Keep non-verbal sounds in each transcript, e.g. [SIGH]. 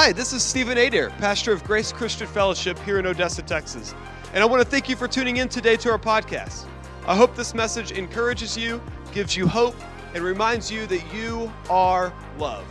Hi, this is Stephen Adair, pastor of Grace Christian Fellowship here in Odessa, Texas. And I want to thank you for tuning in today to our podcast. I hope this message encourages you, gives you hope, and reminds you that you are loved.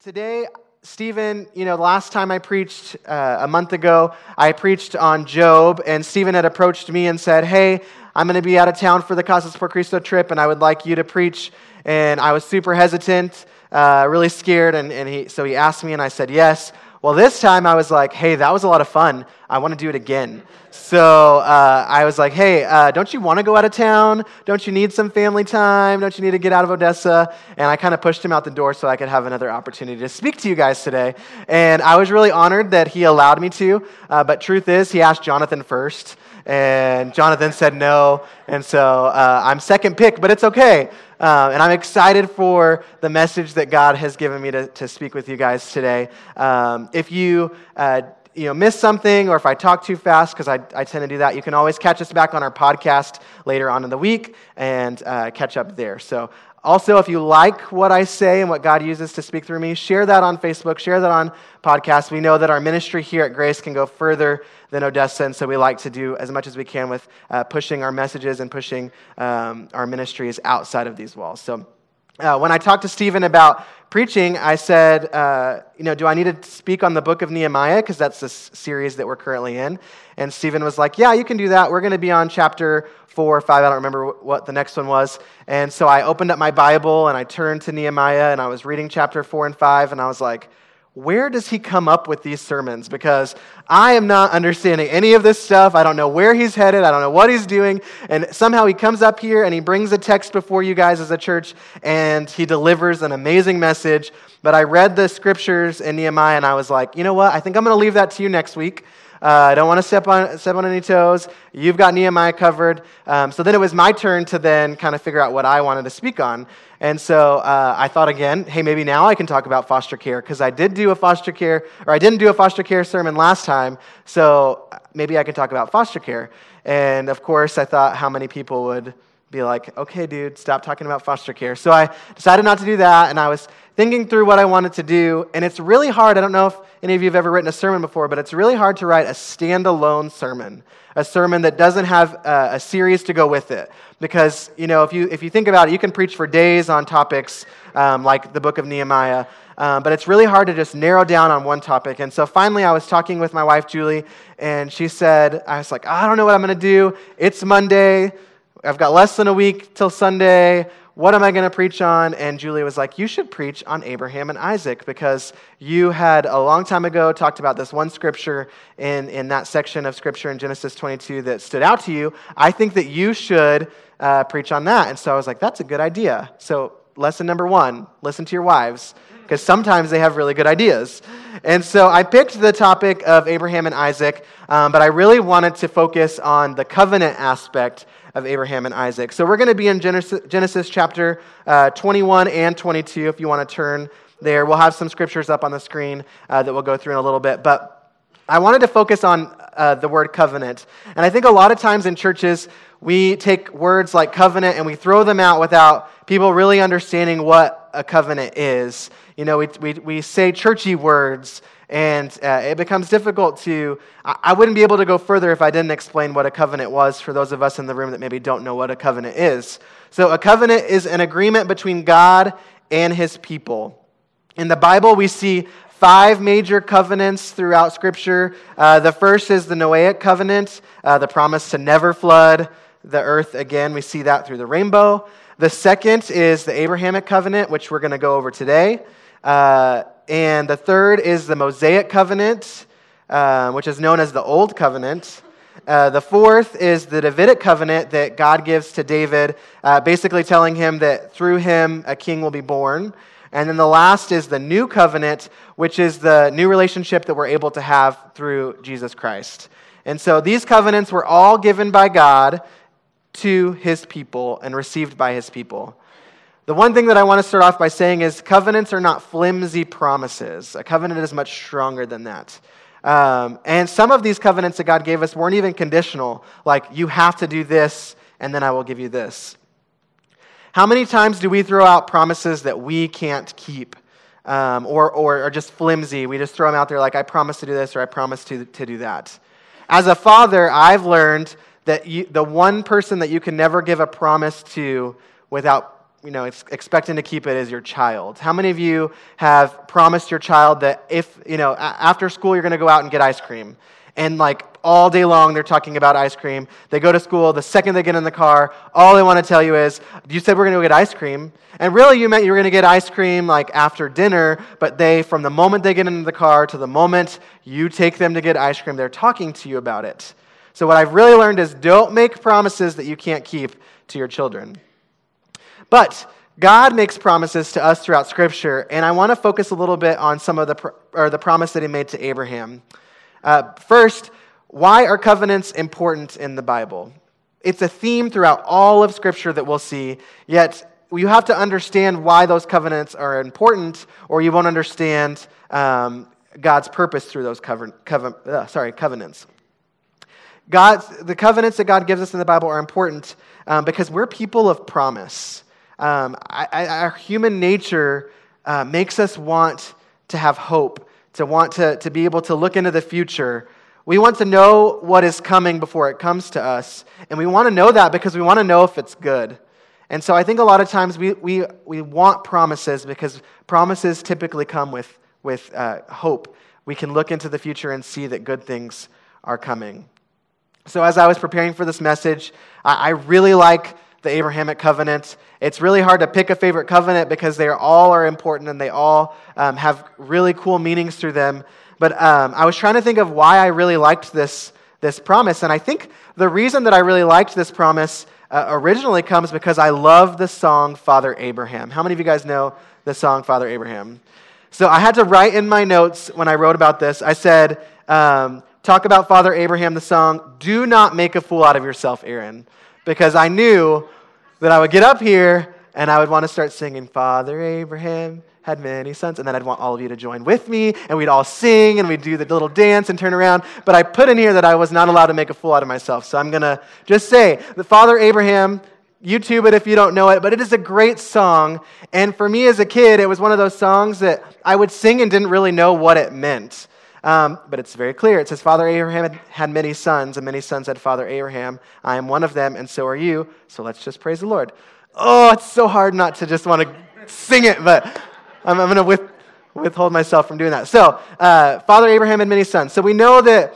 Today, Stephen, you know, last time I preached uh, a month ago, I preached on Job, and Stephen had approached me and said, Hey, I'm going to be out of town for the Casas por Cristo trip, and I would like you to preach. And I was super hesitant, uh, really scared, and, and he, so he asked me, and I said yes. Well, this time I was like, hey, that was a lot of fun. I want to do it again. So uh, I was like, hey, uh, don't you want to go out of town? Don't you need some family time? Don't you need to get out of Odessa? And I kind of pushed him out the door so I could have another opportunity to speak to you guys today. And I was really honored that he allowed me to. Uh, but truth is, he asked Jonathan first. And Jonathan said no. And so uh, I'm second pick, but it's okay. Uh, and I'm excited for the message that God has given me to, to speak with you guys today. Um, if you uh, you know, miss something or if I talk too fast, because I, I tend to do that, you can always catch us back on our podcast later on in the week and uh, catch up there. So also, if you like what I say and what God uses to speak through me, share that on Facebook, share that on podcasts. We know that our ministry here at Grace can go further than Odessa, and so we like to do as much as we can with uh, pushing our messages and pushing um, our ministries outside of these walls. So, uh, when I talked to Stephen about preaching, I said, uh, you know, do I need to speak on the book of Nehemiah? Because that's the series that we're currently in. And Stephen was like, yeah, you can do that. We're going to be on chapter four or five. I don't remember what the next one was. And so I opened up my Bible and I turned to Nehemiah and I was reading chapter four and five. And I was like, where does he come up with these sermons? Because I am not understanding any of this stuff. I don't know where he's headed. I don't know what he's doing. And somehow he comes up here and he brings a text before you guys as a church and he delivers an amazing message. But I read the scriptures in Nehemiah and I was like, you know what? I think I'm going to leave that to you next week. Uh, I don't want to step on, step on any toes. You've got Nehemiah covered. Um, so then it was my turn to then kind of figure out what I wanted to speak on. And so uh, I thought again, hey, maybe now I can talk about foster care because I did do a foster care, or I didn't do a foster care sermon last time. So maybe I can talk about foster care. And of course, I thought how many people would be like, okay, dude, stop talking about foster care. So I decided not to do that, and I was thinking through what I wanted to do, and it's really hard. I don't know if any of you have ever written a sermon before, but it's really hard to write a standalone sermon, a sermon that doesn't have a, a series to go with it. Because, you know, if you, if you think about it, you can preach for days on topics um, like the book of Nehemiah, um, but it's really hard to just narrow down on one topic. And so finally, I was talking with my wife, Julie, and she said, I was like, I don't know what I'm going to do. It's Monday. I've got less than a week till Sunday. What am I going to preach on? And Julie was like, You should preach on Abraham and Isaac because you had a long time ago talked about this one scripture in, in that section of scripture in Genesis 22 that stood out to you. I think that you should uh, preach on that. And so I was like, That's a good idea. So, lesson number one listen to your wives because sometimes they have really good ideas. And so I picked the topic of Abraham and Isaac, um, but I really wanted to focus on the covenant aspect of Abraham and Isaac. So we're going to be in Genesis, Genesis chapter uh, 21 and 22 if you want to turn there. We'll have some scriptures up on the screen uh, that we'll go through in a little bit. But I wanted to focus on uh, the word covenant. And I think a lot of times in churches, we take words like covenant and we throw them out without people really understanding what a covenant is. You know, we, we, we say churchy words and uh, it becomes difficult to. I wouldn't be able to go further if I didn't explain what a covenant was for those of us in the room that maybe don't know what a covenant is. So, a covenant is an agreement between God and his people. In the Bible, we see five major covenants throughout Scripture. Uh, the first is the Noahic covenant, uh, the promise to never flood the earth again. We see that through the rainbow. The second is the Abrahamic covenant, which we're going to go over today. Uh, and the third is the Mosaic covenant, uh, which is known as the Old Covenant. Uh, the fourth is the Davidic covenant that God gives to David, uh, basically telling him that through him a king will be born. And then the last is the new covenant, which is the new relationship that we're able to have through Jesus Christ. And so these covenants were all given by God to his people and received by his people. The one thing that I want to start off by saying is covenants are not flimsy promises. A covenant is much stronger than that. Um, and some of these covenants that God gave us weren't even conditional, like, you have to do this, and then I will give you this. How many times do we throw out promises that we can't keep? Um, or, or are just flimsy. We just throw them out there like, I promise to do this or I promise to, to do that. As a father, I've learned that you, the one person that you can never give a promise to without you know, expecting to keep it as your child. How many of you have promised your child that if, you know, after school you're going to go out and get ice cream? And like all day long they're talking about ice cream. They go to school, the second they get in the car, all they want to tell you is, You said we're going to go get ice cream. And really you meant you were going to get ice cream like after dinner, but they, from the moment they get into the car to the moment you take them to get ice cream, they're talking to you about it. So what I've really learned is don't make promises that you can't keep to your children. But God makes promises to us throughout Scripture, and I want to focus a little bit on some of the or the promise that He made to Abraham. Uh, first, why are covenants important in the Bible? It's a theme throughout all of Scripture that we'll see. Yet you have to understand why those covenants are important, or you won't understand um, God's purpose through those coven- coven- uh, sorry, covenants. God's, the covenants that God gives us in the Bible are important um, because we're people of promise. Um, I, I, our human nature uh, makes us want to have hope, to want to, to be able to look into the future. We want to know what is coming before it comes to us. And we want to know that because we want to know if it's good. And so I think a lot of times we, we, we want promises because promises typically come with, with uh, hope. We can look into the future and see that good things are coming. So as I was preparing for this message, I, I really like the Abrahamic covenant. It's really hard to pick a favorite covenant because they all are important and they all um, have really cool meanings through them. But um, I was trying to think of why I really liked this, this promise. And I think the reason that I really liked this promise uh, originally comes because I love the song Father Abraham. How many of you guys know the song Father Abraham? So I had to write in my notes when I wrote about this, I said, um, talk about Father Abraham, the song, do not make a fool out of yourself, Aaron because I knew that I would get up here and I would want to start singing, Father Abraham had many sons. And then I'd want all of you to join with me, and we'd all sing, and we'd do the little dance and turn around. But I put in here that I was not allowed to make a fool out of myself. So I'm going to just say that Father Abraham, YouTube it if you don't know it, but it is a great song. And for me as a kid, it was one of those songs that I would sing and didn't really know what it meant. Um, but it's very clear. It says, Father Abraham had many sons, and many sons had Father Abraham. I am one of them, and so are you. So let's just praise the Lord. Oh, it's so hard not to just want to sing it, but I'm, I'm going to with, withhold myself from doing that. So, uh, Father Abraham had many sons. So we know that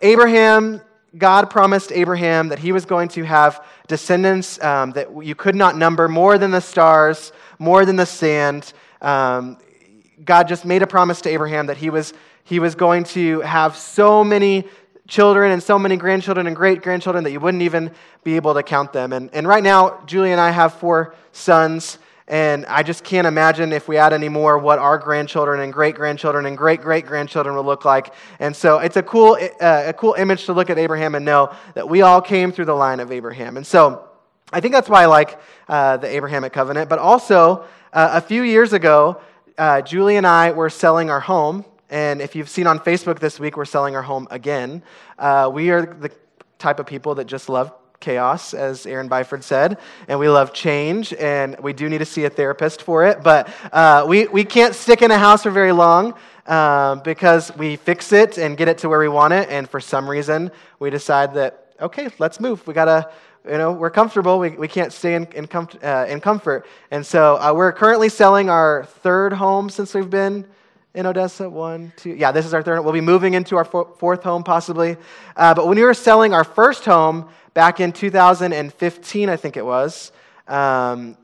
Abraham, God promised Abraham that he was going to have descendants um, that you could not number more than the stars, more than the sand. Um, God just made a promise to Abraham that he was he was going to have so many children and so many grandchildren and great grandchildren that you wouldn't even be able to count them. And, and right now, Julie and I have four sons, and I just can't imagine if we add any more what our grandchildren and great grandchildren and great great grandchildren will look like. And so it's a cool, uh, a cool image to look at Abraham and know that we all came through the line of Abraham. And so I think that's why I like uh, the Abrahamic covenant. But also, uh, a few years ago, uh, Julie and I were selling our home and if you've seen on Facebook this week, we're selling our home again. Uh, we are the type of people that just love chaos, as Aaron Byford said, and we love change, and we do need to see a therapist for it. But uh, we, we can't stick in a house for very long uh, because we fix it and get it to where we want it, and for some reason, we decide that, okay, let's move. We got to you know, we're comfortable. We, we can't stay in, in, uh, in comfort. And so uh, we're currently selling our third home since we've been in Odessa. One, two. Yeah, this is our third. We'll be moving into our fourth home possibly. Uh, but when we were selling our first home back in 2015, I think it was. Um,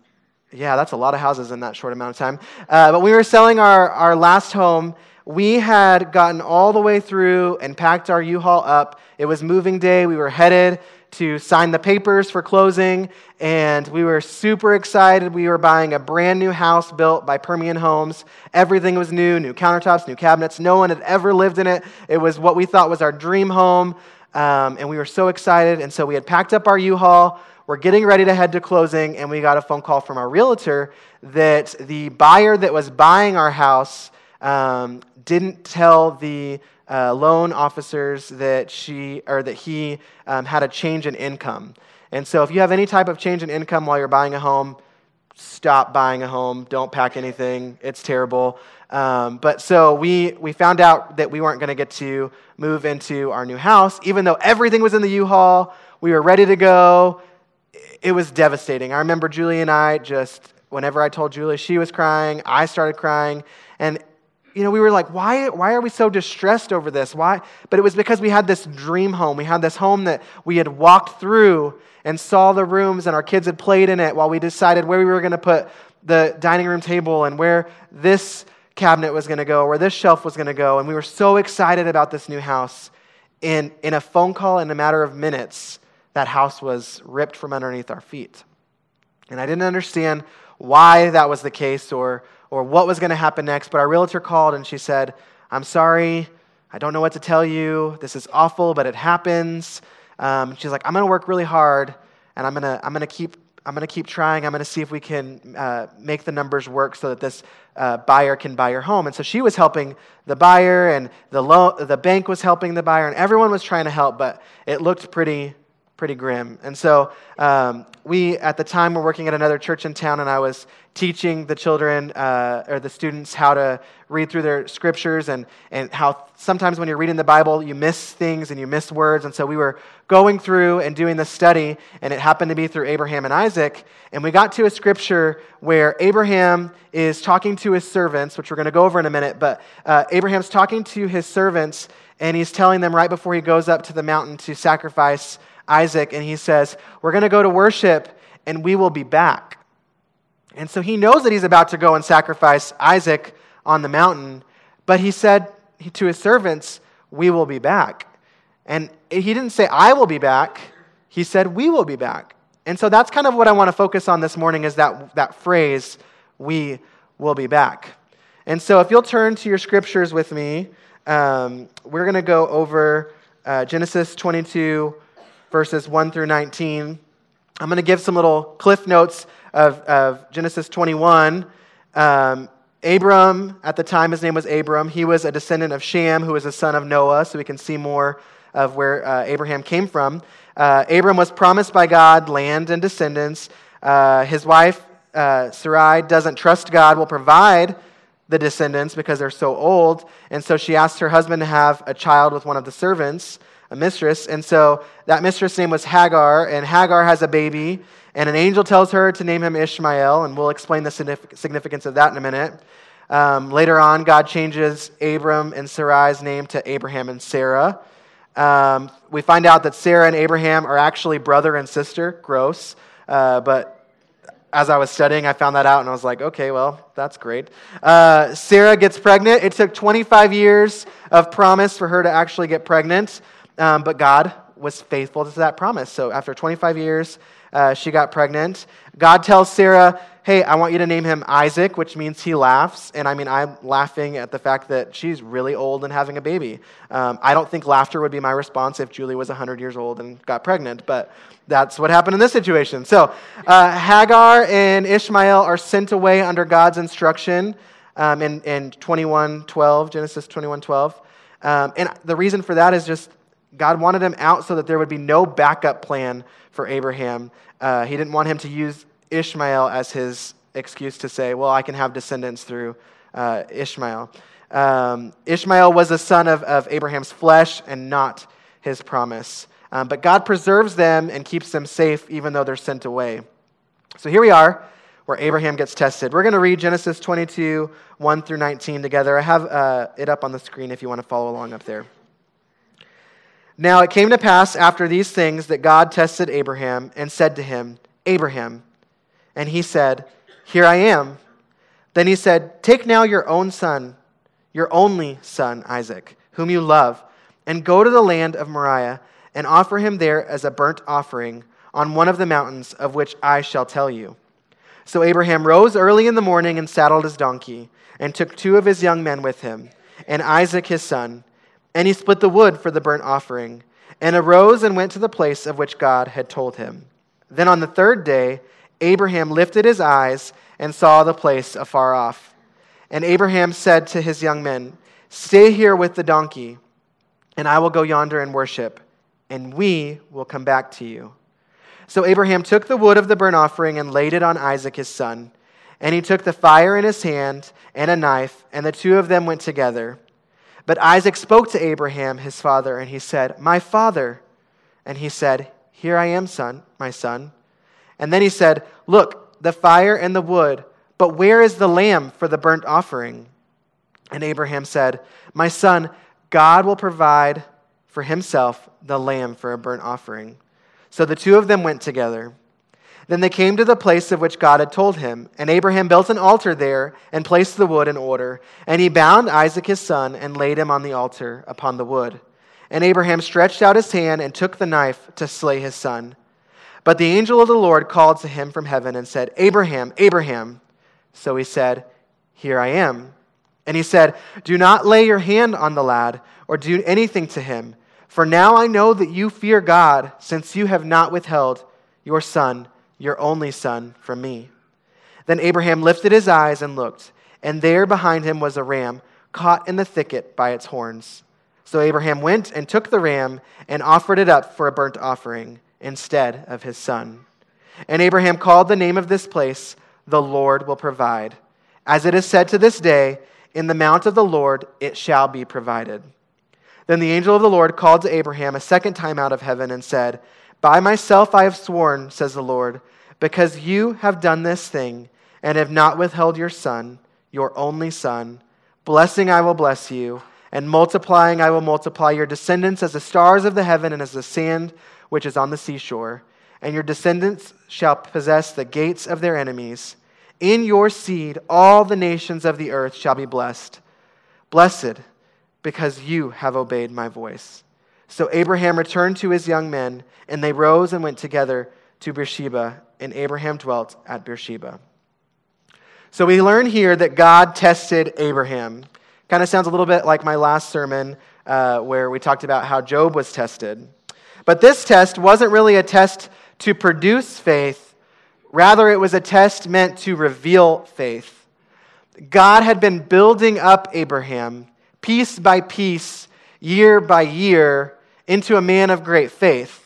yeah, that's a lot of houses in that short amount of time. Uh, but we were selling our, our last home. We had gotten all the way through and packed our U Haul up. It was moving day. We were headed to sign the papers for closing, and we were super excited. We were buying a brand new house built by Permian Homes. Everything was new new countertops, new cabinets. No one had ever lived in it. It was what we thought was our dream home, um, and we were so excited. And so we had packed up our U Haul. We're getting ready to head to closing, and we got a phone call from our realtor that the buyer that was buying our house um, didn't tell the uh, loan officers that she or that he um, had a change in income. And so, if you have any type of change in income while you're buying a home, stop buying a home. Don't pack anything. It's terrible. Um, but so we, we found out that we weren't going to get to move into our new house, even though everything was in the U Haul. We were ready to go. It was devastating. I remember Julie and I just, whenever I told Julie, she was crying. I started crying. And you know, we were like, why, why are we so distressed over this? Why? But it was because we had this dream home. We had this home that we had walked through and saw the rooms, and our kids had played in it while we decided where we were going to put the dining room table and where this cabinet was going to go, where this shelf was going to go. And we were so excited about this new house. In, in a phone call, in a matter of minutes, that house was ripped from underneath our feet. And I didn't understand why that was the case or or what was going to happen next. But our realtor called and she said, I'm sorry. I don't know what to tell you. This is awful, but it happens. Um, she's like, I'm going to work really hard and I'm going to I'm going to keep I'm going to keep trying. I'm going to see if we can uh, make the numbers work so that this uh, buyer can buy your home. And so she was helping the buyer, and the, lo- the bank was helping the buyer, and everyone was trying to help, but it looked pretty pretty grim. And so um, we, at the time, were working at another church in town, and I was teaching the children uh, or the students how to read through their scriptures and, and how sometimes when you're reading the Bible, you miss things and you miss words. And so we were going through and doing this study, and it happened to be through Abraham and Isaac. And we got to a scripture where Abraham is talking to his servants, which we're going to go over in a minute, but uh, Abraham's talking to his servants, and he's telling them right before he goes up to the mountain to sacrifice Isaac and he says, We're going to go to worship and we will be back. And so he knows that he's about to go and sacrifice Isaac on the mountain, but he said to his servants, We will be back. And he didn't say, I will be back. He said, We will be back. And so that's kind of what I want to focus on this morning is that, that phrase, We will be back. And so if you'll turn to your scriptures with me, um, we're going to go over uh, Genesis 22 verses 1 through 19. I'm going to give some little cliff notes of, of Genesis 21. Um, Abram, at the time his name was Abram, he was a descendant of Shem, who was a son of Noah, so we can see more of where uh, Abraham came from. Uh, Abram was promised by God land and descendants. Uh, his wife, uh, Sarai, doesn't trust God will provide the descendants because they're so old, and so she asked her husband to have a child with one of the servants a mistress. And so that mistress' name was Hagar, and Hagar has a baby, and an angel tells her to name him Ishmael, and we'll explain the significance of that in a minute. Um, later on, God changes Abram and Sarai's name to Abraham and Sarah. Um, we find out that Sarah and Abraham are actually brother and sister. Gross. Uh, but as I was studying, I found that out and I was like, okay, well, that's great. Uh, Sarah gets pregnant. It took 25 years of promise for her to actually get pregnant. Um, but God was faithful to that promise. So after 25 years, uh, she got pregnant. God tells Sarah, Hey, I want you to name him Isaac, which means he laughs. And I mean, I'm laughing at the fact that she's really old and having a baby. Um, I don't think laughter would be my response if Julie was 100 years old and got pregnant, but that's what happened in this situation. So uh, Hagar and Ishmael are sent away under God's instruction um, in, in 21:12, Genesis 21:12. Um, and the reason for that is just God wanted him out so that there would be no backup plan for Abraham. Uh, he didn't want him to use Ishmael as his excuse to say, well, I can have descendants through uh, Ishmael. Um, Ishmael was a son of, of Abraham's flesh and not his promise. Um, but God preserves them and keeps them safe even though they're sent away. So here we are where Abraham gets tested. We're going to read Genesis 22, 1 through 19 together. I have uh, it up on the screen if you want to follow along up there. Now it came to pass after these things that God tested Abraham and said to him, Abraham. And he said, Here I am. Then he said, Take now your own son, your only son, Isaac, whom you love, and go to the land of Moriah and offer him there as a burnt offering on one of the mountains of which I shall tell you. So Abraham rose early in the morning and saddled his donkey, and took two of his young men with him, and Isaac his son and he split the wood for the burnt offering, and arose and went to the place of which God had told him. Then on the third day, Abraham lifted his eyes and saw the place afar off. And Abraham said to his young men, Stay here with the donkey. and I will go yonder and worship, and we will come back to you. So Abraham took the wood of the burnt offering and laid it on Isaac his son. And he took the fire in his hand and a knife, and the two of them went together. But Isaac spoke to Abraham his father, and he said, My father. And he said, Here I am, son, my son. And then he said, Look, the fire and the wood, but where is the lamb for the burnt offering? And Abraham said, My son, God will provide for himself the lamb for a burnt offering. So the two of them went together. Then they came to the place of which God had told him, and Abraham built an altar there and placed the wood in order. And he bound Isaac his son and laid him on the altar upon the wood. And Abraham stretched out his hand and took the knife to slay his son. But the angel of the Lord called to him from heaven and said, Abraham, Abraham. So he said, Here I am. And he said, Do not lay your hand on the lad or do anything to him, for now I know that you fear God, since you have not withheld your son, your only son, from me. Then Abraham lifted his eyes and looked, and there behind him was a ram caught in the thicket by its horns. So Abraham went and took the ram and offered it up for a burnt offering instead of his son. And Abraham called the name of this place, The Lord will provide. As it is said to this day, in the mount of the Lord it shall be provided. Then the angel of the Lord called to Abraham a second time out of heaven and said, By myself I have sworn, says the Lord, because you have done this thing and have not withheld your son, your only son. Blessing I will bless you, and multiplying I will multiply your descendants as the stars of the heaven and as the sand which is on the seashore. And your descendants shall possess the gates of their enemies. In your seed, all the nations of the earth shall be blessed. Blessed, because you have obeyed my voice. So Abraham returned to his young men, and they rose and went together to Beersheba, and Abraham dwelt at Beersheba. So we learn here that God tested Abraham. Kind of sounds a little bit like my last sermon, uh, where we talked about how Job was tested. But this test wasn't really a test to produce faith, Rather, it was a test meant to reveal faith. God had been building up Abraham piece by piece, year by year, into a man of great faith.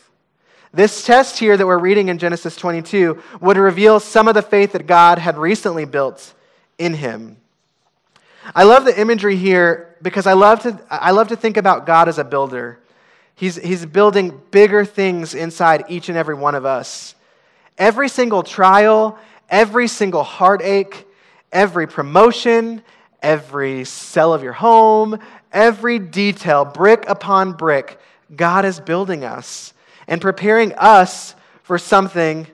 This test here that we're reading in Genesis 22 would reveal some of the faith that God had recently built in him. I love the imagery here because I love to, I love to think about God as a builder. He's, he's building bigger things inside each and every one of us. Every single trial, every single heartache, every promotion, every cell of your home, every detail, brick upon brick, God is building us and preparing us for something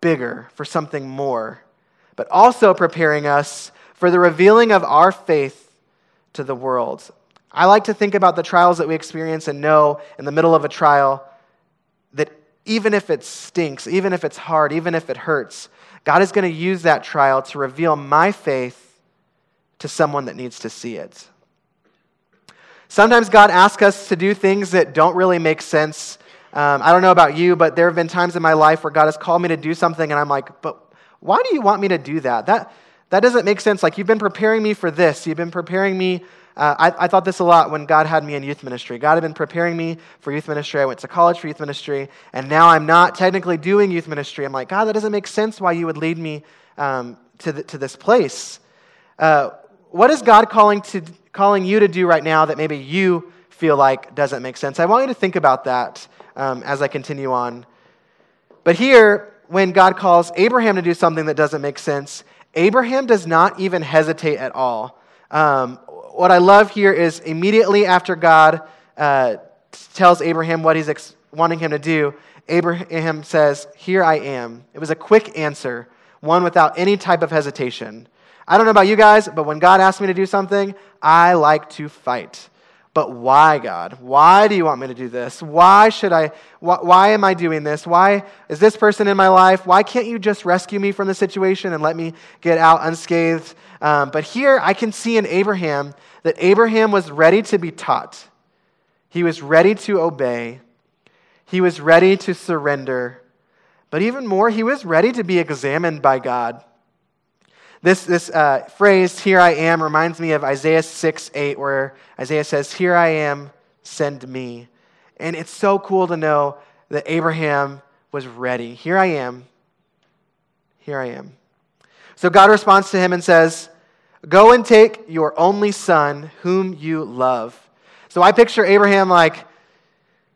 bigger, for something more, but also preparing us for the revealing of our faith to the world. I like to think about the trials that we experience and know in the middle of a trial that even if it stinks, even if it's hard, even if it hurts, God is going to use that trial to reveal my faith to someone that needs to see it. Sometimes God asks us to do things that don't really make sense. Um, I don't know about you, but there have been times in my life where God has called me to do something, and I'm like, but why do you want me to do that? That, that doesn't make sense. Like, you've been preparing me for this, you've been preparing me uh, I, I, thought this a lot when God had me in youth ministry. God had been preparing me for youth ministry. I went to college for youth ministry, and now I'm not technically doing youth ministry. I'm like, God, that doesn't make sense why you would lead me um, to, the, to this place. Uh, what is God calling, to, calling you to do right now that maybe you feel like doesn't make sense? I want you to think about that um, as I continue on. But here, when God calls Abraham to do something that doesn't make sense, Abraham does not even hesitate at all. Um, what I love here is immediately after God uh, tells Abraham what he's ex- wanting him to do, Abraham says, Here I am. It was a quick answer, one without any type of hesitation. I don't know about you guys, but when God asks me to do something, I like to fight. But why, God? Why do you want me to do this? Why should I? Why, why, am I doing this? Why is this person in my life? Why can't you just rescue me from the situation and let me get out unscathed? Um, but here I can see in Abraham that Abraham was ready to be taught, he was ready to obey, he was ready to surrender. But even more, he was ready to be examined by God. This, this uh, phrase, here I am, reminds me of Isaiah 6 8, where Isaiah says, Here I am, send me. And it's so cool to know that Abraham was ready. Here I am. Here I am. So God responds to him and says, Go and take your only son, whom you love. So I picture Abraham like,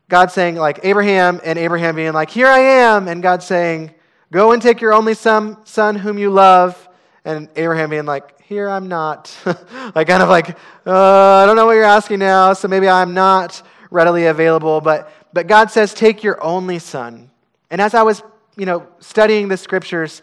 God saying, like, Abraham and Abraham being like, Here I am. And God saying, Go and take your only son, son whom you love. And Abraham being like, Here I'm not. [LAUGHS] like, kind of like, uh, I don't know what you're asking now, so maybe I'm not readily available. But, but God says, Take your only son. And as I was, you know, studying the scriptures,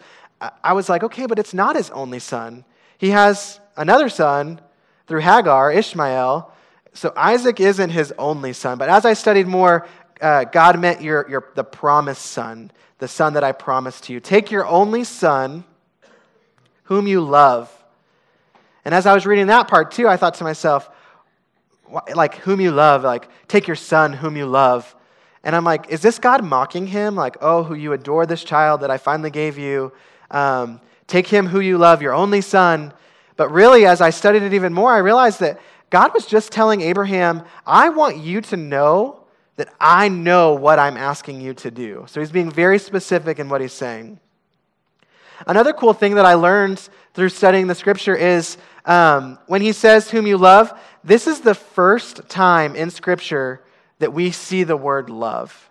I was like, okay, but it's not his only son. He has another son through Hagar, Ishmael. So Isaac isn't his only son. But as I studied more, uh, God meant your, your, the promised son, the son that I promised to you. Take your only son, whom you love. And as I was reading that part too, I thought to myself, like, whom you love, like, take your son, whom you love. And I'm like, is this God mocking him? Like, oh, who you adore this child that I finally gave you. Um, take him who you love, your only son. But really, as I studied it even more, I realized that God was just telling Abraham, I want you to know that I know what I'm asking you to do. So he's being very specific in what he's saying. Another cool thing that I learned through studying the scripture is um, when he says, Whom you love, this is the first time in scripture that we see the word love.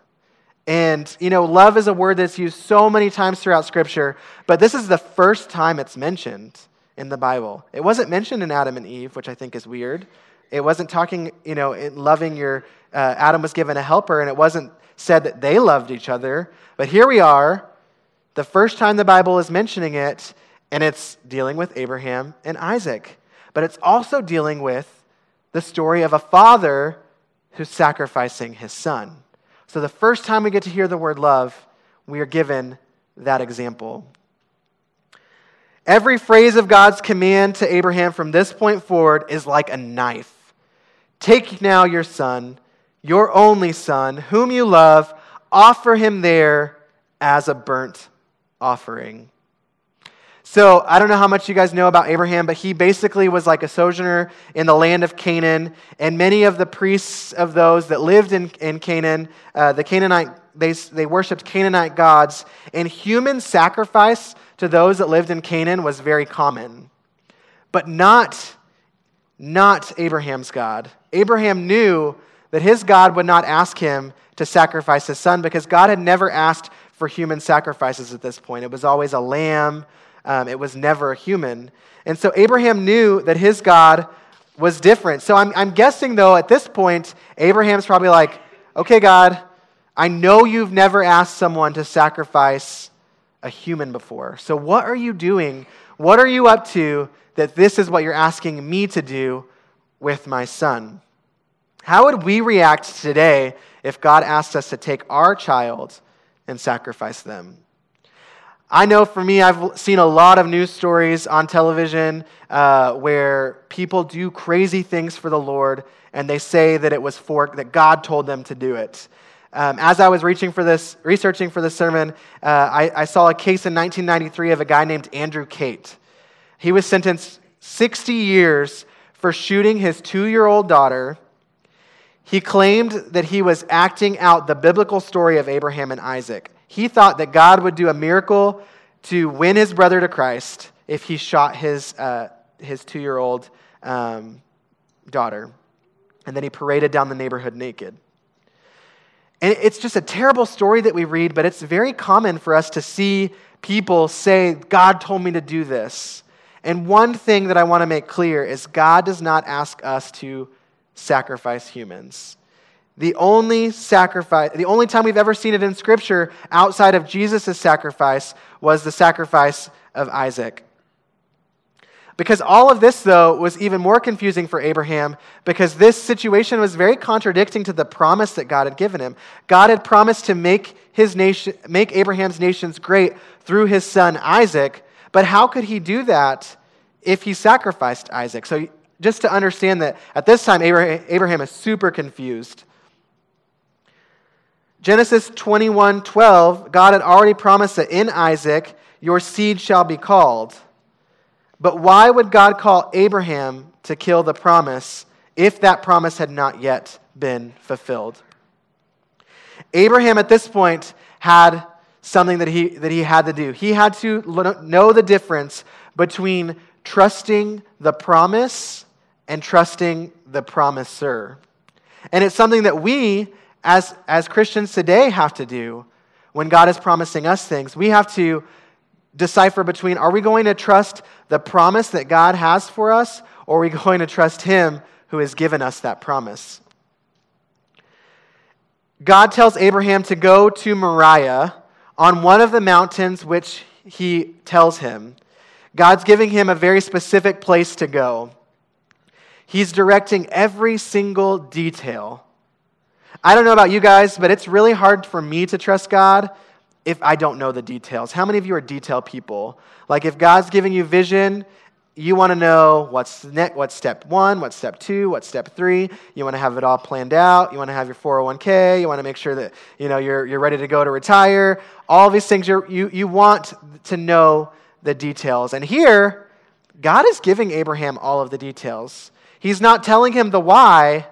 And, you know, love is a word that's used so many times throughout Scripture, but this is the first time it's mentioned in the Bible. It wasn't mentioned in Adam and Eve, which I think is weird. It wasn't talking, you know, loving your, uh, Adam was given a helper, and it wasn't said that they loved each other. But here we are, the first time the Bible is mentioning it, and it's dealing with Abraham and Isaac. But it's also dealing with the story of a father who's sacrificing his son. So the first time we get to hear the word love, we are given that example. Every phrase of God's command to Abraham from this point forward is like a knife. Take now your son, your only son, whom you love, offer him there as a burnt offering. So, I don't know how much you guys know about Abraham, but he basically was like a sojourner in the land of Canaan. And many of the priests of those that lived in, in Canaan, uh, the Canaanite, they, they worshiped Canaanite gods. And human sacrifice to those that lived in Canaan was very common. But not, not Abraham's God. Abraham knew that his God would not ask him to sacrifice his son because God had never asked for human sacrifices at this point. It was always a lamb um, it was never a human. And so Abraham knew that his God was different. So I'm, I'm guessing, though, at this point, Abraham's probably like, okay, God, I know you've never asked someone to sacrifice a human before. So what are you doing? What are you up to that this is what you're asking me to do with my son? How would we react today if God asked us to take our child and sacrifice them? I know for me, I've seen a lot of news stories on television uh, where people do crazy things for the Lord and they say that it was for, that God told them to do it. Um, as I was reaching for this, researching for this sermon, uh, I, I saw a case in 1993 of a guy named Andrew Tate. He was sentenced 60 years for shooting his two year old daughter. He claimed that he was acting out the biblical story of Abraham and Isaac. He thought that God would do a miracle to win his brother to Christ if he shot his, uh, his two year old um, daughter. And then he paraded down the neighborhood naked. And it's just a terrible story that we read, but it's very common for us to see people say, God told me to do this. And one thing that I want to make clear is God does not ask us to sacrifice humans. The only sacrifice, the only time we've ever seen it in Scripture outside of Jesus' sacrifice was the sacrifice of Isaac. Because all of this, though, was even more confusing for Abraham because this situation was very contradicting to the promise that God had given him. God had promised to make, his nation, make Abraham's nations great through his son Isaac, but how could he do that if he sacrificed Isaac? So, just to understand that at this time, Abraham is super confused. Genesis 21 12, God had already promised that in Isaac your seed shall be called. But why would God call Abraham to kill the promise if that promise had not yet been fulfilled. Abraham at this point had something that he, that he had to do. He had to know the difference between trusting the promise and trusting the promiser. And it's something that we, as, as Christians today, have to do when God is promising us things. We have to decipher between are we going to trust the promise that God has for us, or are we [LAUGHS] going to trust Him who has given us that promise? God tells Abraham to go to Moriah on one of the mountains which he tells him. God's giving him a very specific place to go. He's directing every single detail. I don't know about you guys, but it's really hard for me to trust God if I don't know the details. How many of you are detail people? Like if God's giving you vision you want to know what's ne- what's step one, what's step two, what's step three. You want to have it all planned out. You want to have your 401k. You want to make sure that you know you're, you're ready to go to retire. All these things you you you want to know the details. And here, God is giving Abraham all of the details. He's not telling him the why,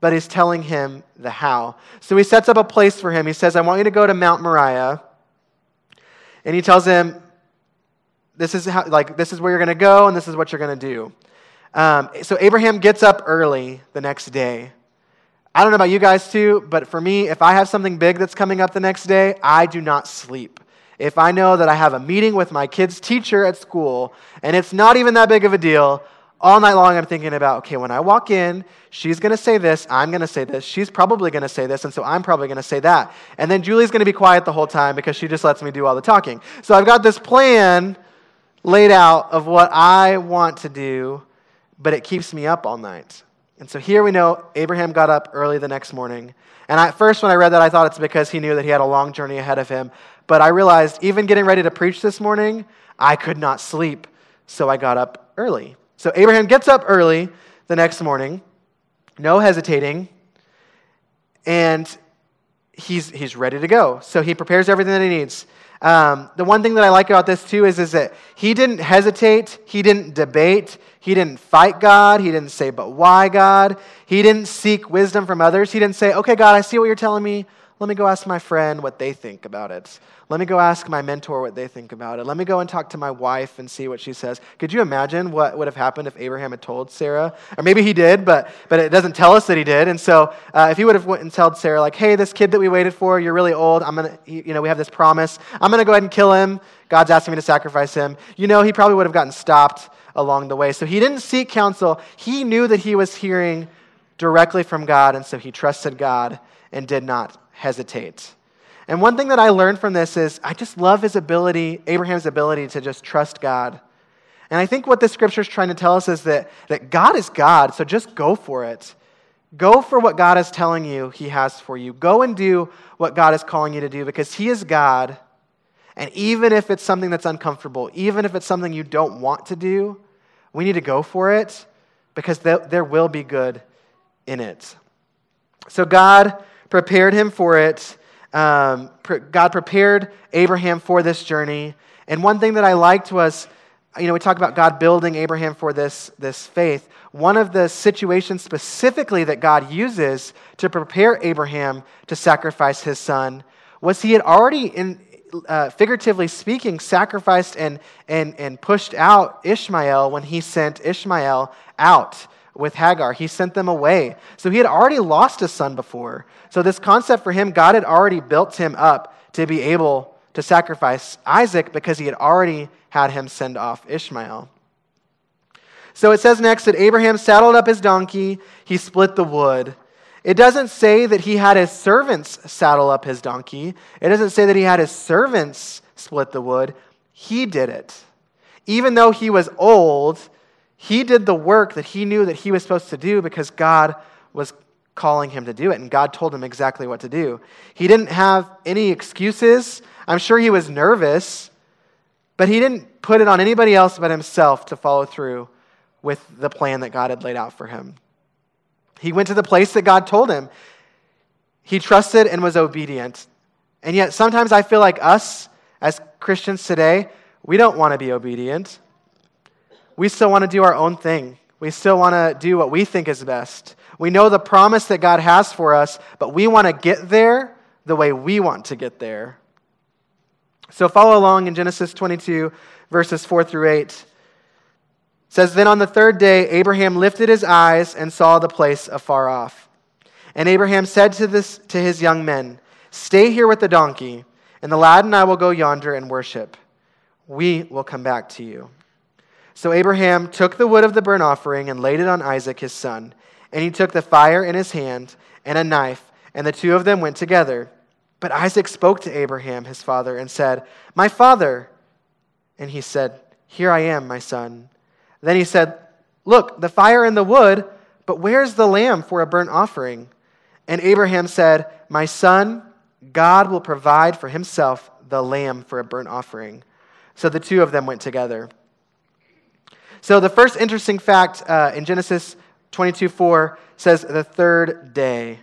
but he's telling him the how. So he sets up a place for him. He says, I want you to go to Mount Moriah. And he tells him, this is how, like, this is where you're going to go, and this is what you're going to do. Um, so Abraham gets up early the next day. I don't know about you guys too, but for me, if I have something big that's coming up the next day, I do not sleep. If I know that I have a meeting with my kid's teacher at school and it's not even that big of a deal, all night long I'm thinking about, okay, when I walk in, she's going to say this, I'm going to say this, she's probably going to say this, and so I'm probably going to say that. And then Julie's going to be quiet the whole time because she just lets me do all the talking. So I've got this plan laid out of what I want to do, but it keeps me up all night. And so here we know Abraham got up early the next morning. And at first, when I read that, I thought it's because he knew that he had a long journey ahead of him. But I realized, even getting ready to preach this morning, I could not sleep. So I got up early. So Abraham gets up early the next morning, no hesitating, and he's, he's ready to go. So he prepares everything that he needs. Um, the one thing that I like about this too is, is that he didn't hesitate, he didn't debate, he didn't fight God, he didn't say, but why God? He didn't seek wisdom from others. He didn't say, okay, God, I see what you're telling me. Let me go ask my friend what they think about it. Let me go ask my mentor what they think about it. Let me go and talk to my wife and see what she says. Could you imagine what would have happened if Abraham had told Sarah? Or maybe he did, but, but it doesn't tell us that he did. And so uh, if he would have went and told Sarah, like, hey, this kid that we waited for, you're really old. I'm going to, you know, we have this promise. I'm going to go ahead and kill him. God's asking me to sacrifice him. You know, he probably would have gotten stopped along the way. So he didn't seek counsel. He knew that he was hearing directly from God, and so he trusted God and did not hesitate. And one thing that I learned from this is I just love his ability, Abraham's ability to just trust God. And I think what this scripture is trying to tell us is that, that God is God, so just go for it. Go for what God is telling you He has for you. Go and do what God is calling you to do because He is God. And even if it's something that's uncomfortable, even if it's something you don't want to do, we need to go for it because there will be good in it. So God prepared him for it. Um, God prepared Abraham for this journey. And one thing that I liked was, you know, we talk about God building Abraham for this, this faith. One of the situations specifically that God uses to prepare Abraham to sacrifice his son was he had already, in, uh, figuratively speaking, sacrificed and, and, and pushed out Ishmael when he sent Ishmael out with Hagar. He sent them away. So he had already lost a son before. So, this concept for him, God had already built him up to be able to sacrifice Isaac because he had already had him send off Ishmael. So it says next that Abraham saddled up his donkey, he split the wood. It doesn't say that he had his servants saddle up his donkey. It doesn't say that he had his servants split the wood. He did it. Even though he was old, he did the work that he knew that he was supposed to do because God was calling him to do it, and God told him exactly what to do. He didn't have any excuses. I'm sure he was nervous, but he didn't put it on anybody else but himself to follow through with the plan that God had laid out for him. He went to the place that God told him. He trusted and was obedient. And yet, sometimes I feel like us as Christians today, we don't want to be obedient we still want to do our own thing. We still want to do what we think is best. We know the promise that God has for us, but we want to get there the way we want to get there. So follow along in Genesis 22, verses 4 through 8. It says, Then on the third day, Abraham lifted his eyes and saw the place afar off. And Abraham said to, this, to his young men, Stay here with the donkey, and the lad and I will go yonder and worship. We will come back to you. So Abraham took the wood of the burnt offering and laid it on Isaac his son. And he took the fire in his hand and a knife, and the two of them went together. But Isaac spoke to Abraham his father and said, My father. And he said, Here I am, my son. Then he said, Look, the fire and the wood, but where's the lamb for a burnt offering? And Abraham said, My son, God will provide for himself the lamb for a burnt offering. So the two of them went together. So the first interesting fact uh, in Genesis 22 4 says the third day.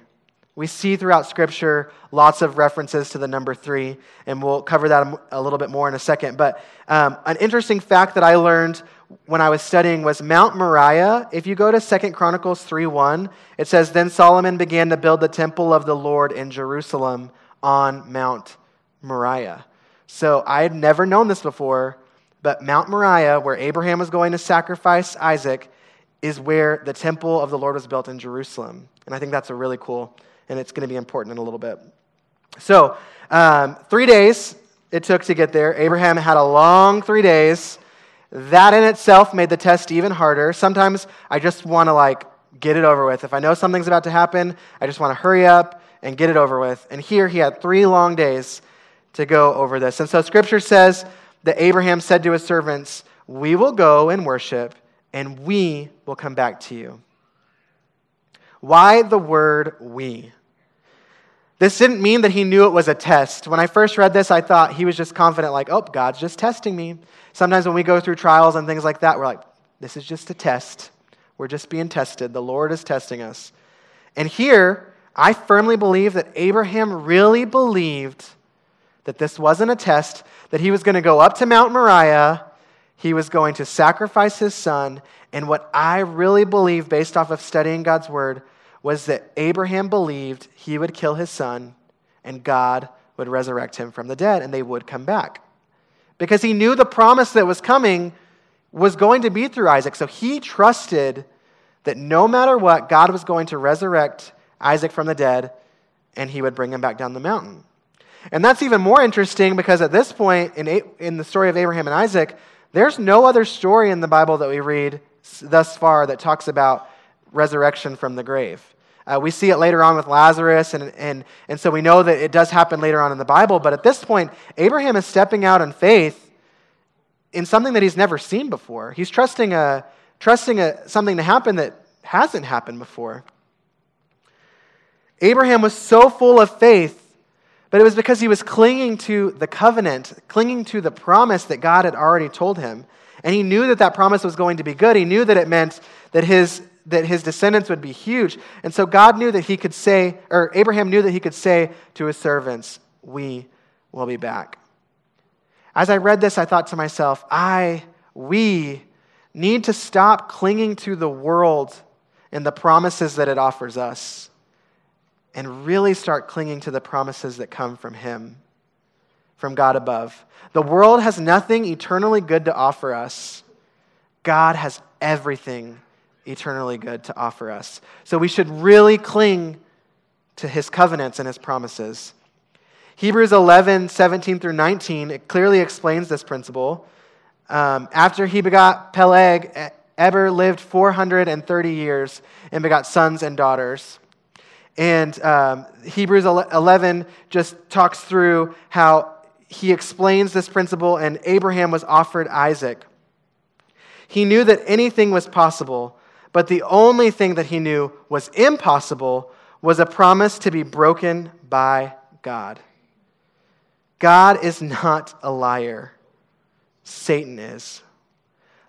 We see throughout Scripture lots of references to the number three, and we'll cover that a little bit more in a second. But um, an interesting fact that I learned when I was studying was Mount Moriah. If you go to Second Chronicles 3 1, it says, Then Solomon began to build the temple of the Lord in Jerusalem on Mount Moriah. So I had never known this before, but Mount Moriah, where Abraham was going to sacrifice Isaac, is where the temple of the Lord was built in Jerusalem. And I think that's a really cool, and it's going to be important in a little bit. So, um, three days it took to get there. Abraham had a long three days. That in itself made the test even harder. Sometimes I just want to like get it over with. If I know something's about to happen, I just want to hurry up and get it over with. And here he had three long days to go over this. And so scripture says that Abraham said to his servants, We will go and worship, and we will come back to you. Why the word we? This didn't mean that he knew it was a test. When I first read this, I thought he was just confident, like, oh, God's just testing me. Sometimes when we go through trials and things like that, we're like, this is just a test. We're just being tested. The Lord is testing us. And here, I firmly believe that Abraham really believed that this wasn't a test, that he was going to go up to Mount Moriah, he was going to sacrifice his son, and what I really believe, based off of studying God's word, was that Abraham believed he would kill his son and God would resurrect him from the dead and they would come back. Because he knew the promise that was coming was going to be through Isaac. So he trusted that no matter what, God was going to resurrect Isaac from the dead and he would bring him back down the mountain. And that's even more interesting because at this point in, in the story of Abraham and Isaac, there's no other story in the Bible that we read thus far that talks about resurrection from the grave. Uh, we see it later on with Lazarus, and, and, and so we know that it does happen later on in the Bible. But at this point, Abraham is stepping out in faith in something that he's never seen before. He's trusting, a, trusting a, something to happen that hasn't happened before. Abraham was so full of faith but it was because he was clinging to the covenant, clinging to the promise that God had already told him. And he knew that that promise was going to be good. He knew that it meant that his, that his descendants would be huge. And so God knew that he could say, or Abraham knew that he could say to his servants, We will be back. As I read this, I thought to myself, I, we need to stop clinging to the world and the promises that it offers us and really start clinging to the promises that come from Him, from God above. The world has nothing eternally good to offer us. God has everything eternally good to offer us. So we should really cling to His covenants and His promises. Hebrews 11, 17 through 19, it clearly explains this principle. Um, after he begot Peleg, Eber lived 430 years and begot sons and daughters. And um, Hebrews 11 just talks through how he explains this principle, and Abraham was offered Isaac. He knew that anything was possible, but the only thing that he knew was impossible was a promise to be broken by God. God is not a liar, Satan is.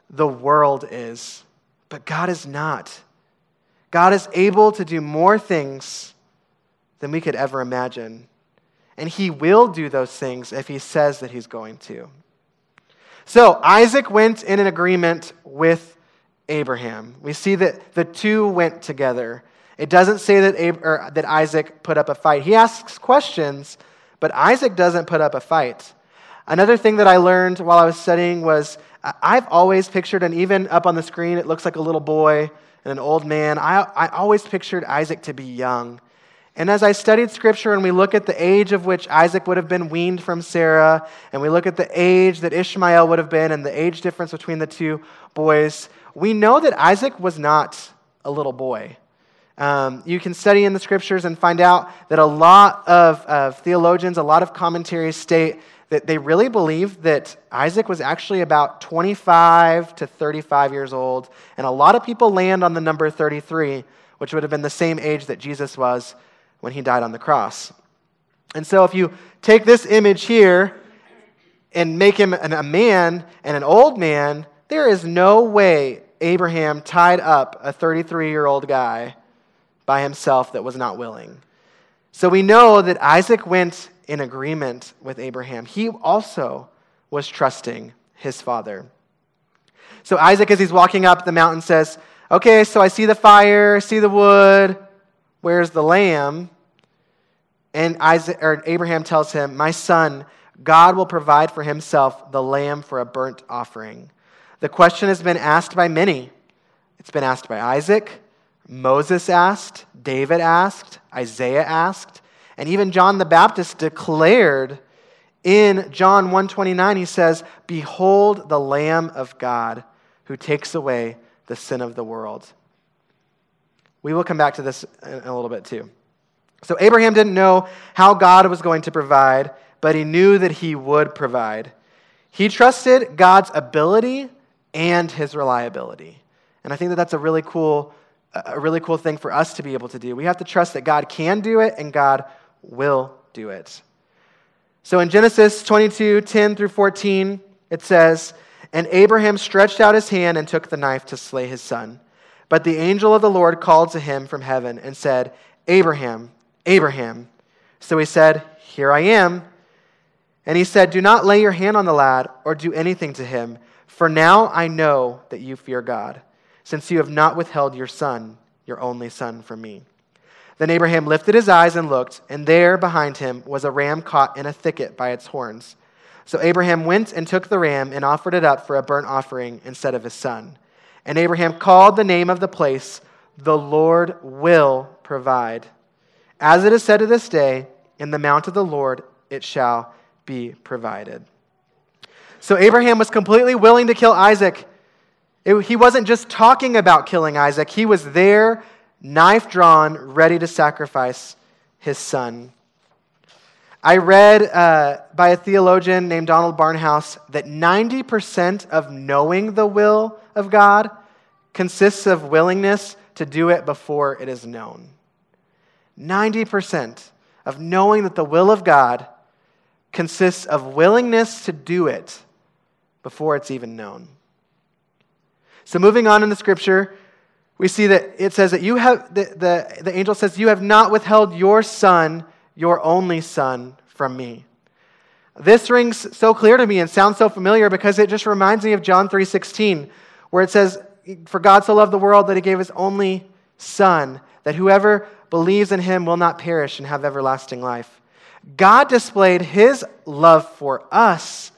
The world is, but God is not. God is able to do more things than we could ever imagine. And he will do those things if he says that he's going to. So Isaac went in an agreement with Abraham. We see that the two went together. It doesn't say that, Ab- that Isaac put up a fight. He asks questions, but Isaac doesn't put up a fight. Another thing that I learned while I was studying was I've always pictured, and even up on the screen, it looks like a little boy and an old man. I, I always pictured Isaac to be young. And as I studied scripture and we look at the age of which Isaac would have been weaned from Sarah, and we look at the age that Ishmael would have been and the age difference between the two boys, we know that Isaac was not a little boy. Um, you can study in the scriptures and find out that a lot of, of theologians, a lot of commentaries state that they really believe that Isaac was actually about 25 to 35 years old. And a lot of people land on the number 33, which would have been the same age that Jesus was when he died on the cross. And so if you take this image here and make him a man and an old man, there is no way Abraham tied up a 33 year old guy by himself that was not willing. So we know that Isaac went in agreement with Abraham. He also was trusting his father. So Isaac, as he's walking up the mountain, says, Okay, so I see the fire, see the wood. Where's the lamb? And Isaac, or Abraham tells him, My son, God will provide for himself the lamb for a burnt offering. The question has been asked by many. It's been asked by Isaac, Moses asked, David asked, Isaiah asked, and even John the Baptist declared in John 129 he says, "Behold the lamb of God who takes away the sin of the world." We will come back to this in a little bit too. So Abraham didn't know how God was going to provide, but he knew that he would provide. He trusted God's ability and his reliability. And I think that that's a really cool a really cool thing for us to be able to do. We have to trust that God can do it and God will do it. So in Genesis 22 10 through 14, it says, And Abraham stretched out his hand and took the knife to slay his son. But the angel of the Lord called to him from heaven and said, Abraham, Abraham. So he said, Here I am. And he said, Do not lay your hand on the lad or do anything to him, for now I know that you fear God, since you have not withheld your son, your only son, from me. Then Abraham lifted his eyes and looked, and there behind him was a ram caught in a thicket by its horns. So Abraham went and took the ram and offered it up for a burnt offering instead of his son. And Abraham called the name of the place, The Lord Will Provide. As it is said to this day, In the mount of the Lord it shall be provided. So Abraham was completely willing to kill Isaac. It, he wasn't just talking about killing Isaac, he was there knife drawn, ready to sacrifice his son. I read uh, by a theologian named Donald Barnhouse that 90% of knowing the will of God consists of willingness to do it before it is known. 90% of knowing that the will of God consists of willingness to do it before it's even known. So, moving on in the scripture, we see that it says that you have, the, the, the angel says, You have not withheld your son, your only son, from me. This rings so clear to me and sounds so familiar because it just reminds me of John 3:16, where it says, For God so loved the world that he gave his only son, that whoever believes in him will not perish and have everlasting life. God displayed his love for us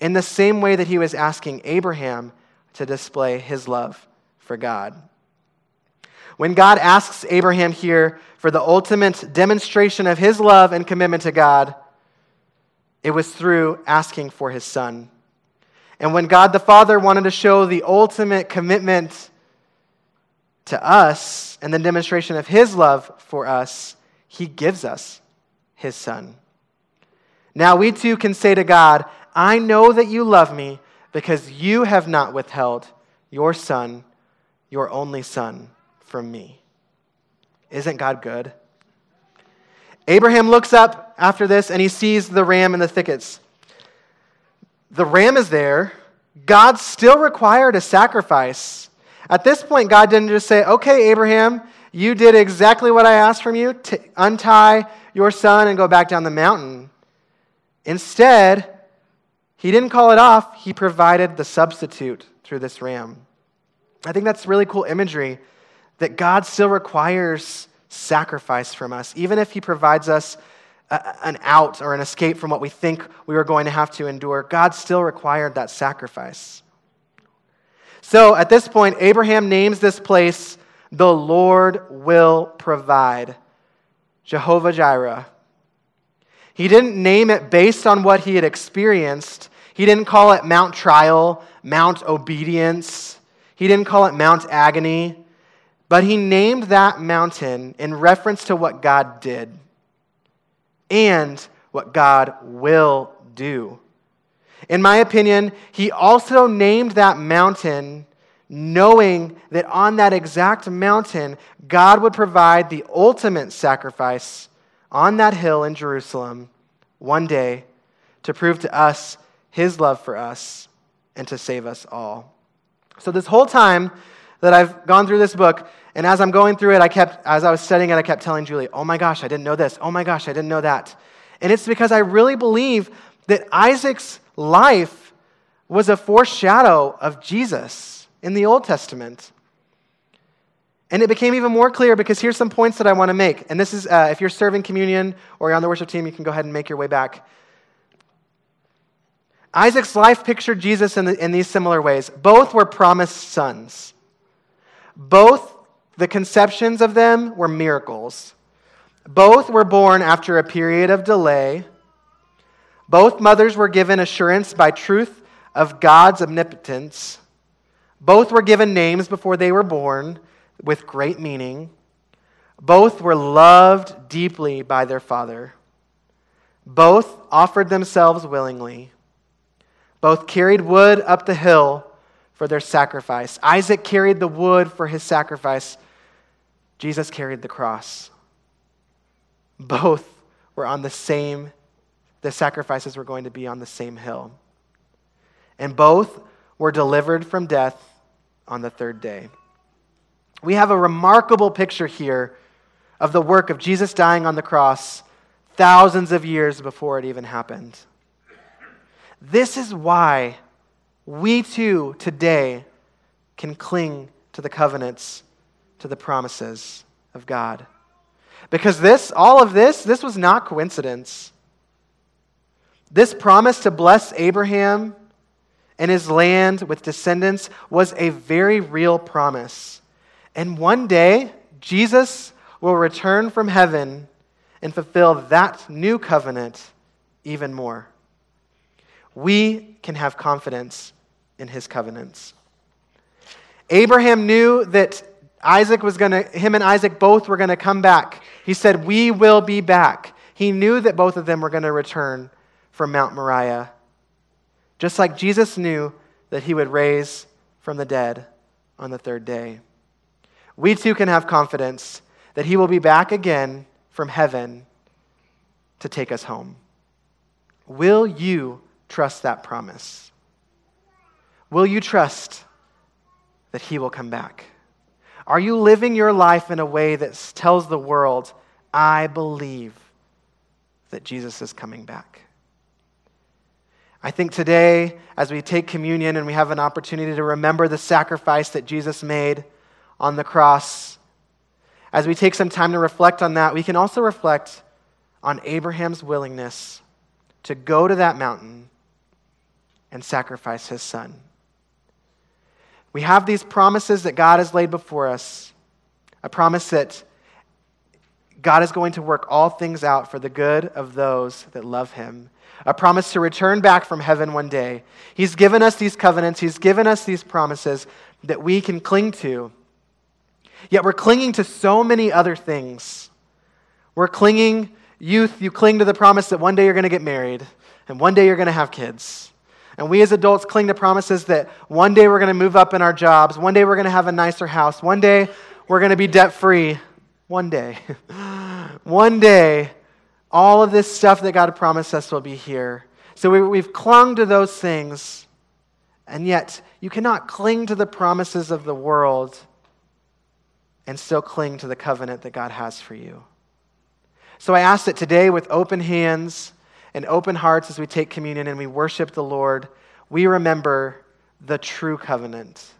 in the same way that he was asking Abraham to display his love for God. When God asks Abraham here for the ultimate demonstration of his love and commitment to God, it was through asking for his son. And when God the Father wanted to show the ultimate commitment to us and the demonstration of his love for us, he gives us his son. Now we too can say to God, I know that you love me because you have not withheld your son, your only son from me. Isn't God good? Abraham looks up after this and he sees the ram in the thickets. The ram is there. God still required a sacrifice. At this point, God didn't just say, Okay, Abraham, you did exactly what I asked from you. to untie your son and go back down the mountain. Instead, he didn't call it off, he provided the substitute through this ram. I think that's really cool imagery that God still requires sacrifice from us, even if He provides us a, an out or an escape from what we think we were going to have to endure. God still required that sacrifice. So at this point, Abraham names this place, the Lord will provide. Jehovah Jireh. He didn't name it based on what he had experienced. He didn't call it Mount Trial, Mount Obedience. He didn't call it Mount Agony. But he named that mountain in reference to what God did and what God will do. In my opinion, he also named that mountain knowing that on that exact mountain, God would provide the ultimate sacrifice on that hill in Jerusalem one day to prove to us his love for us and to save us all. So, this whole time that I've gone through this book, and as I'm going through it, I kept, as I was studying it, I kept telling Julie, oh my gosh, I didn't know this. Oh my gosh, I didn't know that. And it's because I really believe that Isaac's life was a foreshadow of Jesus in the Old Testament. And it became even more clear because here's some points that I want to make. And this is, uh, if you're serving communion or you're on the worship team, you can go ahead and make your way back. Isaac's life pictured Jesus in, the, in these similar ways. Both were promised sons. Both, the conceptions of them were miracles. Both were born after a period of delay. Both mothers were given assurance by truth of God's omnipotence. Both were given names before they were born with great meaning. Both were loved deeply by their father. Both offered themselves willingly. Both carried wood up the hill for their sacrifice. Isaac carried the wood for his sacrifice. Jesus carried the cross. Both were on the same, the sacrifices were going to be on the same hill. And both were delivered from death on the third day. We have a remarkable picture here of the work of Jesus dying on the cross thousands of years before it even happened. This is why we too today can cling to the covenants, to the promises of God. Because this, all of this, this was not coincidence. This promise to bless Abraham and his land with descendants was a very real promise. And one day, Jesus will return from heaven and fulfill that new covenant even more. We can have confidence in his covenants. Abraham knew that Isaac was going to, him and Isaac both were going to come back. He said, We will be back. He knew that both of them were going to return from Mount Moriah. Just like Jesus knew that he would raise from the dead on the third day. We too can have confidence that he will be back again from heaven to take us home. Will you trust that promise? Will you trust that he will come back? Are you living your life in a way that tells the world, I believe that Jesus is coming back? I think today, as we take communion and we have an opportunity to remember the sacrifice that Jesus made on the cross, as we take some time to reflect on that, we can also reflect on Abraham's willingness to go to that mountain and sacrifice his son. We have these promises that God has laid before us a promise that God is going to work all things out for the good of those that love him. A promise to return back from heaven one day. He's given us these covenants, He's given us these promises that we can cling to. Yet we're clinging to so many other things. We're clinging, youth, you cling to the promise that one day you're going to get married and one day you're going to have kids. And we as adults cling to promises that one day we're going to move up in our jobs, one day we're going to have a nicer house, one day we're going to be debt free. One day. [LAUGHS] one day, all of this stuff that God promised us will be here. So we, we've clung to those things, and yet you cannot cling to the promises of the world and still cling to the covenant that God has for you. So I ask that today, with open hands and open hearts, as we take communion and we worship the Lord, we remember the true covenant.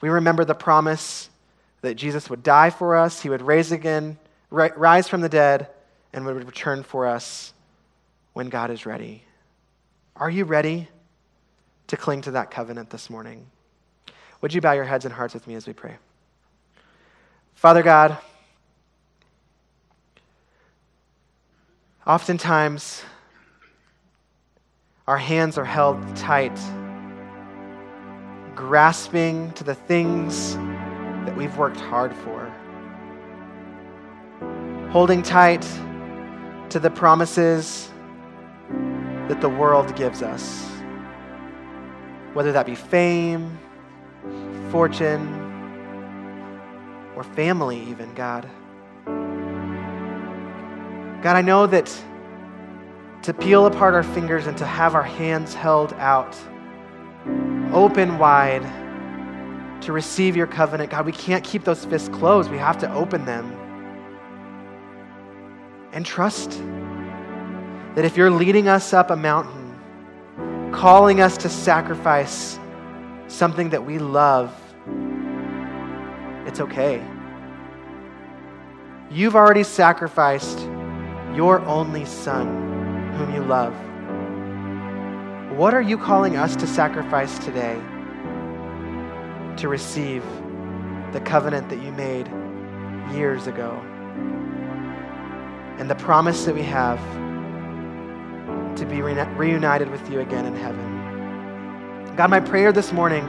We remember the promise that Jesus would die for us, he would raise again, rise from the dead, and would return for us when God is ready. Are you ready to cling to that covenant this morning? Would you bow your heads and hearts with me as we pray? Father God, oftentimes our hands are held tight, grasping to the things that we've worked hard for, holding tight to the promises that the world gives us, whether that be fame, fortune, or family, even, God. God, I know that to peel apart our fingers and to have our hands held out, open wide, to receive your covenant, God, we can't keep those fists closed. We have to open them and trust that if you're leading us up a mountain, calling us to sacrifice something that we love, it's okay. You've already sacrificed your only son whom you love. What are you calling us to sacrifice today to receive the covenant that you made years ago and the promise that we have to be reunited with you again in heaven? God, my prayer this morning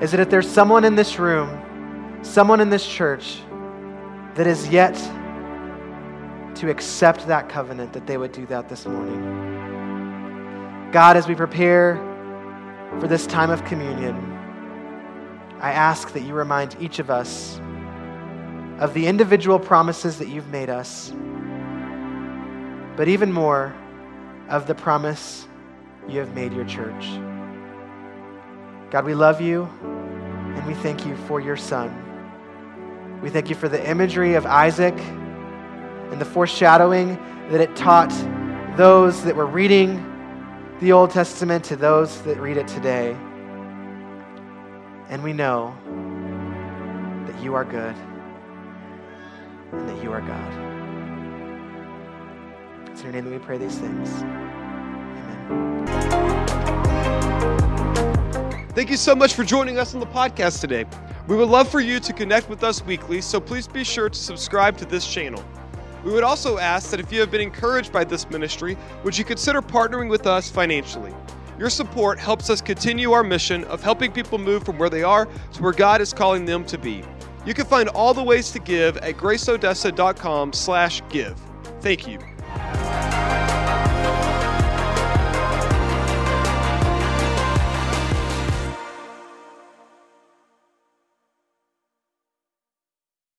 is that if there's someone in this room, someone in this church that is yet to accept that covenant, that they would do that this morning. God, as we prepare for this time of communion, I ask that you remind each of us of the individual promises that you've made us, but even more of the promise you have made your church. God, we love you and we thank you for your son. We thank you for the imagery of Isaac and the foreshadowing that it taught those that were reading the Old Testament to those that read it today. And we know that you are good and that you are God. It's in your name that we pray these things. Amen. Thank you so much for joining us on the podcast today. We would love for you to connect with us weekly, so please be sure to subscribe to this channel. We would also ask that if you have been encouraged by this ministry, would you consider partnering with us financially? Your support helps us continue our mission of helping people move from where they are to where God is calling them to be. You can find all the ways to give at graceodessa.com/give. Thank you.